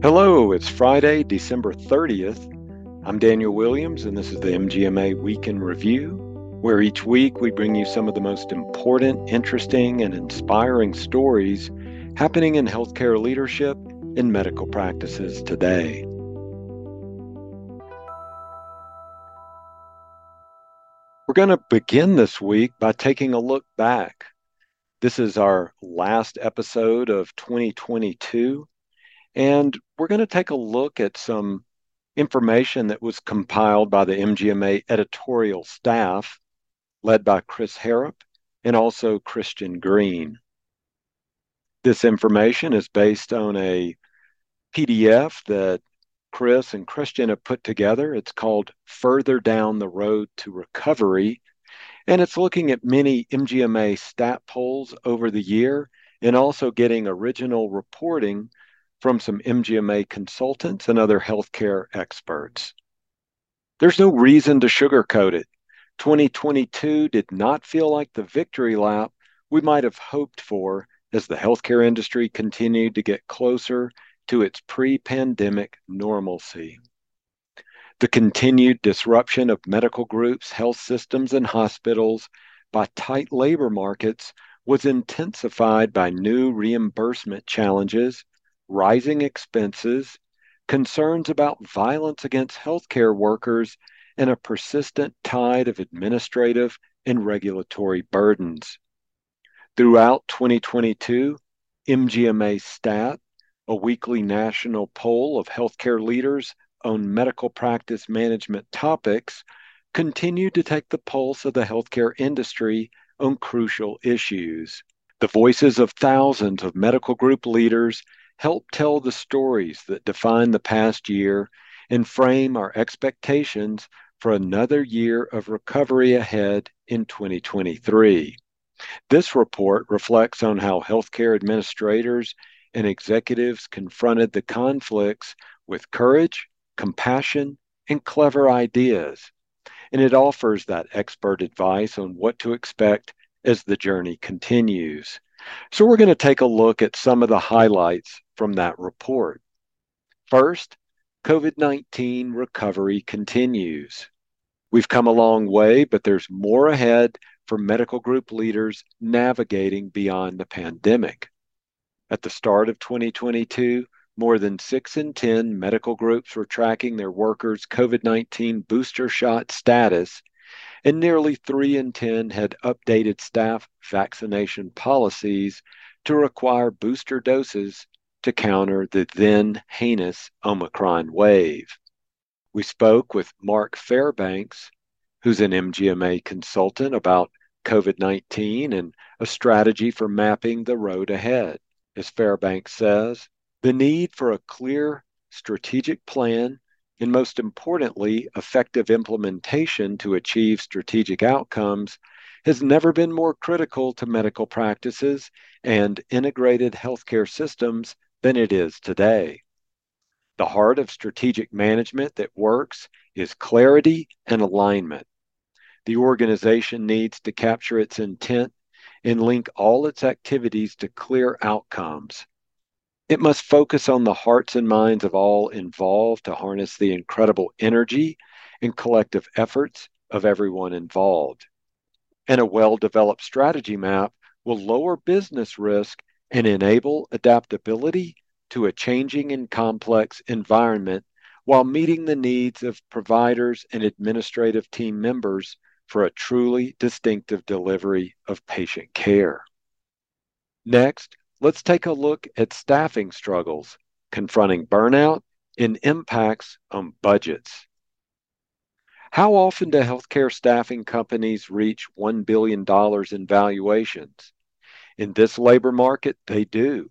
Hello, it's Friday, December 30th. I'm Daniel Williams, and this is the MGMA Week in Review, where each week we bring you some of the most important, interesting, and inspiring stories happening in healthcare leadership and medical practices today. We're going to begin this week by taking a look back. This is our last episode of 2022, and we're going to take a look at some information that was compiled by the MGMA editorial staff, led by Chris Harrop and also Christian Green. This information is based on a PDF that Chris and Christian have put together. It's called Further Down the Road to Recovery, and it's looking at many MGMA stat polls over the year and also getting original reporting from some MGMA consultants and other healthcare experts. There's no reason to sugarcoat it. 2022 did not feel like the victory lap we might have hoped for as the healthcare industry continued to get closer to its pre pandemic normalcy. The continued disruption of medical groups, health systems, and hospitals by tight labor markets was intensified by new reimbursement challenges, rising expenses, concerns about violence against healthcare workers, and a persistent tide of administrative and regulatory burdens. Throughout 2022, MGMA Stat a weekly national poll of healthcare leaders on medical practice management topics, continued to take the pulse of the healthcare industry on crucial issues. The voices of thousands of medical group leaders help tell the stories that define the past year and frame our expectations for another year of recovery ahead in 2023. This report reflects on how healthcare administrators and executives confronted the conflicts with courage, compassion, and clever ideas. And it offers that expert advice on what to expect as the journey continues. So, we're going to take a look at some of the highlights from that report. First, COVID 19 recovery continues. We've come a long way, but there's more ahead for medical group leaders navigating beyond the pandemic. At the start of 2022, more than 6 in 10 medical groups were tracking their workers' COVID 19 booster shot status, and nearly 3 in 10 had updated staff vaccination policies to require booster doses to counter the then heinous Omicron wave. We spoke with Mark Fairbanks, who's an MGMA consultant, about COVID 19 and a strategy for mapping the road ahead as Fairbanks says, the need for a clear strategic plan and, most importantly, effective implementation to achieve strategic outcomes has never been more critical to medical practices and integrated healthcare systems than it is today. The heart of strategic management that works is clarity and alignment. The organization needs to capture its intent and link all its activities to clear outcomes. It must focus on the hearts and minds of all involved to harness the incredible energy and collective efforts of everyone involved. And a well developed strategy map will lower business risk and enable adaptability to a changing and complex environment while meeting the needs of providers and administrative team members for a truly distinctive delivery of patient care. Next, let's take a look at staffing struggles, confronting burnout, and impacts on budgets. How often do healthcare staffing companies reach $1 billion in valuations? In this labor market, they do.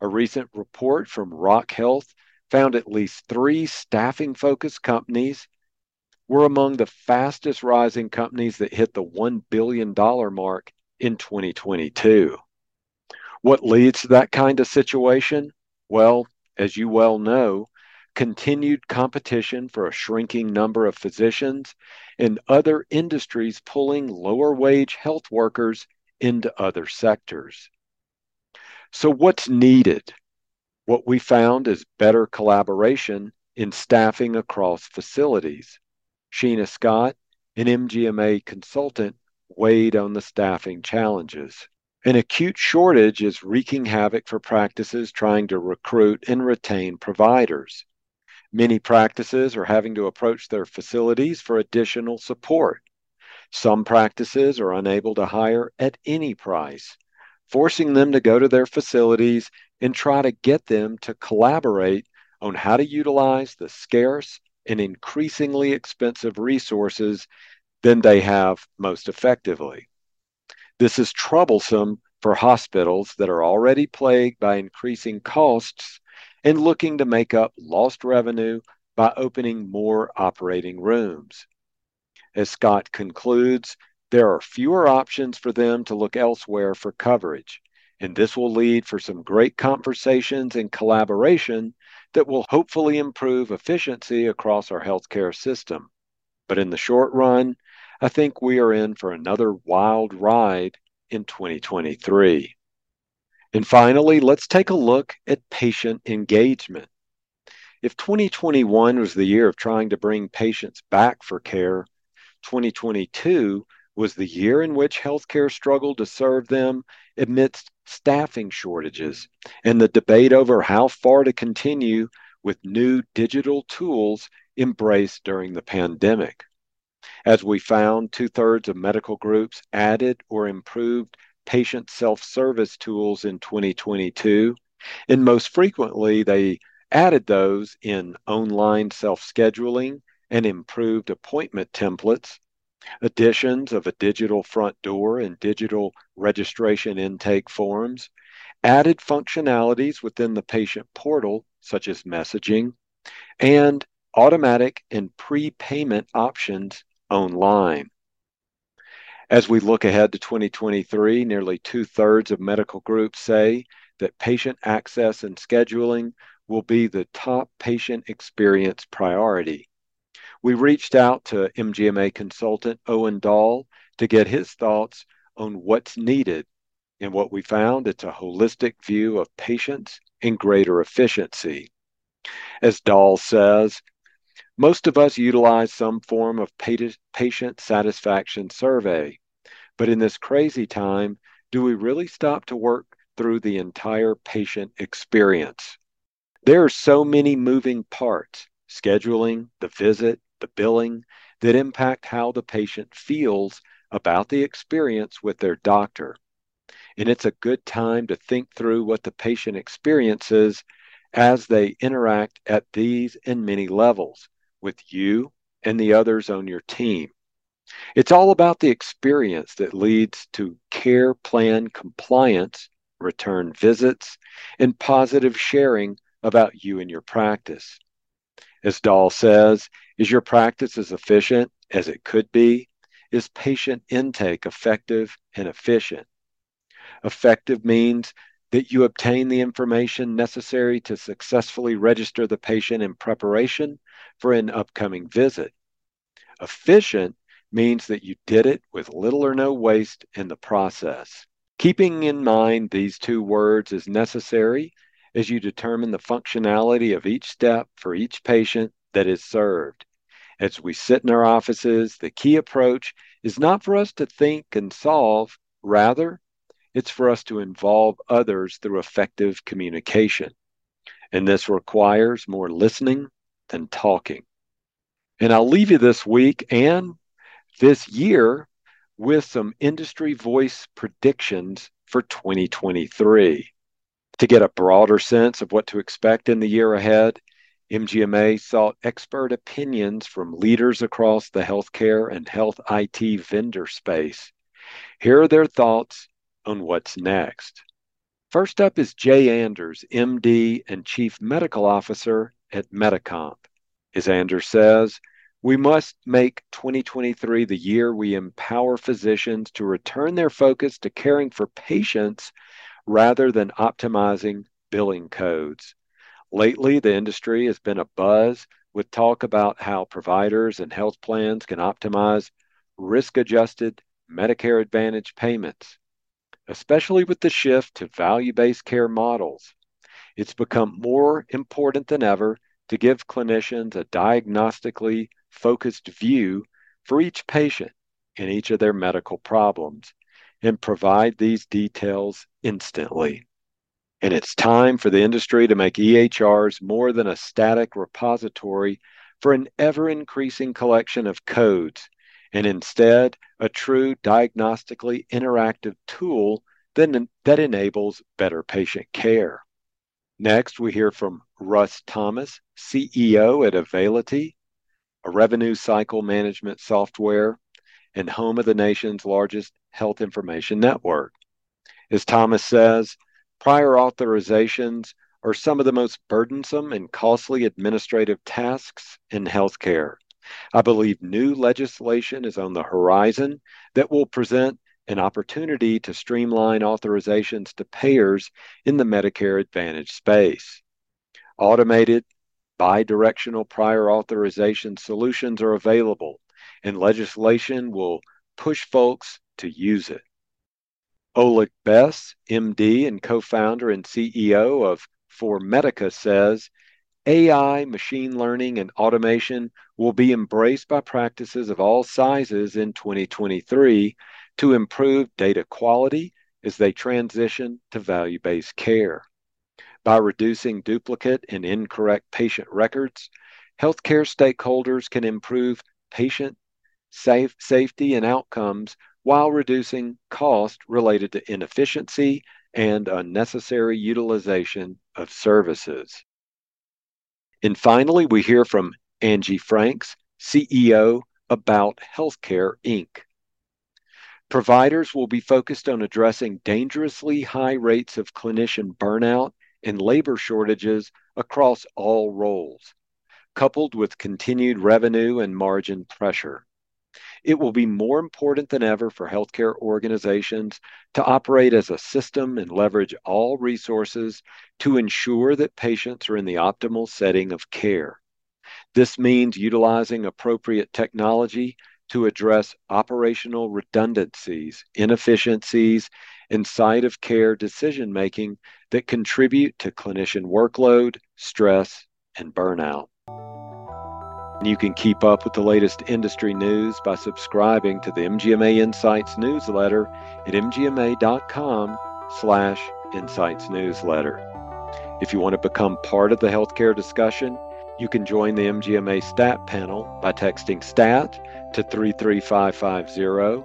A recent report from Rock Health found at least three staffing focused companies we're among the fastest rising companies that hit the $1 billion mark in 2022. What leads to that kind of situation? Well, as you well know, continued competition for a shrinking number of physicians and other industries pulling lower wage health workers into other sectors. So, what's needed? What we found is better collaboration in staffing across facilities. Sheena Scott, an MGMA consultant, weighed on the staffing challenges. An acute shortage is wreaking havoc for practices trying to recruit and retain providers. Many practices are having to approach their facilities for additional support. Some practices are unable to hire at any price, forcing them to go to their facilities and try to get them to collaborate on how to utilize the scarce and increasingly expensive resources than they have most effectively. This is troublesome for hospitals that are already plagued by increasing costs and looking to make up lost revenue by opening more operating rooms. As Scott concludes, there are fewer options for them to look elsewhere for coverage, and this will lead for some great conversations and collaboration that will hopefully improve efficiency across our healthcare system. But in the short run, I think we are in for another wild ride in 2023. And finally, let's take a look at patient engagement. If 2021 was the year of trying to bring patients back for care, 2022 was the year in which healthcare struggled to serve them amidst staffing shortages and the debate over how far to continue with new digital tools embraced during the pandemic. As we found, two thirds of medical groups added or improved patient self service tools in 2022, and most frequently, they added those in online self scheduling and improved appointment templates, additions of a digital front door and digital registration intake forms, added functionalities within the patient portal, such as messaging, and automatic and prepayment options online. As we look ahead to 2023, nearly two thirds of medical groups say that patient access and scheduling will be the top patient experience priority. We reached out to MGMA consultant Owen Dahl to get his thoughts on what's needed. And what we found, it's a holistic view of patients and greater efficiency. As Dahl says, most of us utilize some form of patient satisfaction survey. But in this crazy time, do we really stop to work through the entire patient experience? There are so many moving parts scheduling, the visit, the billing that impact how the patient feels about the experience with their doctor. And it's a good time to think through what the patient experiences as they interact at these and many levels with you and the others on your team. It's all about the experience that leads to care plan compliance, return visits, and positive sharing about you and your practice. As Dahl says, is your practice as efficient as it could be? Is patient intake effective and efficient? Effective means that you obtain the information necessary to successfully register the patient in preparation for an upcoming visit. Efficient means that you did it with little or no waste in the process. Keeping in mind these two words is necessary as you determine the functionality of each step for each patient that is served. As we sit in our offices, the key approach is not for us to think and solve, rather, it's for us to involve others through effective communication. And this requires more listening than talking. And I'll leave you this week and this year with some industry voice predictions for 2023. To get a broader sense of what to expect in the year ahead, MGMA sought expert opinions from leaders across the healthcare and health IT vendor space. Here are their thoughts on what's next. First up is Jay Anders, MD and Chief Medical Officer at Medicomp. As Anders says, we must make 2023 the year we empower physicians to return their focus to caring for patients rather than optimizing billing codes. Lately, the industry has been a buzz with talk about how providers and health plans can optimize risk adjusted Medicare Advantage payments, especially with the shift to value based care models. it's become more important than ever to give clinicians a diagnostically focused view for each patient in each of their medical problems and provide these details instantly. And it's time for the industry to make EHRs more than a static repository for an ever increasing collection of codes, and instead a true diagnostically interactive tool that, that enables better patient care. Next, we hear from Russ Thomas, CEO at Availity, a revenue cycle management software and home of the nation's largest health information network. As Thomas says, prior authorizations are some of the most burdensome and costly administrative tasks in healthcare. I believe new legislation is on the horizon that will present an opportunity to streamline authorizations to payers in the Medicare Advantage space. Automated, bidirectional prior authorization solutions are available, and legislation will push folks to use it. Oleg Bess, MD and co founder and CEO of 4medica, says AI, machine learning, and automation will be embraced by practices of all sizes in 2023 to improve data quality as they transition to value based care. By reducing duplicate and incorrect patient records, healthcare stakeholders can improve patient safe, safety and outcomes while reducing cost related to inefficiency and unnecessary utilization of services. And finally, we hear from Angie Franks, CEO about Healthcare Inc. Providers will be focused on addressing dangerously high rates of clinician burnout and labor shortages across all roles, coupled with continued revenue and margin pressure. It will be more important than ever for healthcare organizations to operate as a system and leverage all resources to ensure that patients are in the optimal setting of care. This means utilizing appropriate technology to address operational redundancies, inefficiencies, and site of care decision making that contribute to clinician workload, stress, and burnout. You can keep up with the latest industry news by subscribing to the MGMA Insights newsletter at mgma.com slash insights newsletter. If you want to become part of the healthcare discussion, you can join the MGMA STAT panel by texting STAT to 33550.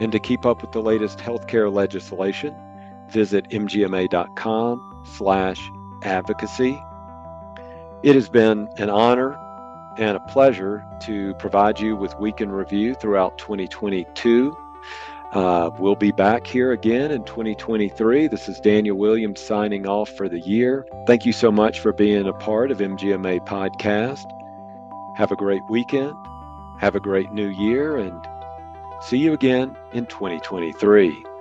And to keep up with the latest healthcare legislation, visit mgma.com slash advocacy. It has been an honor and a pleasure to provide you with Week in Review throughout 2022. Uh, we'll be back here again in 2023. This is Daniel Williams signing off for the year. Thank you so much for being a part of MGMA Podcast. Have a great weekend. Have a great new year and see you again in 2023.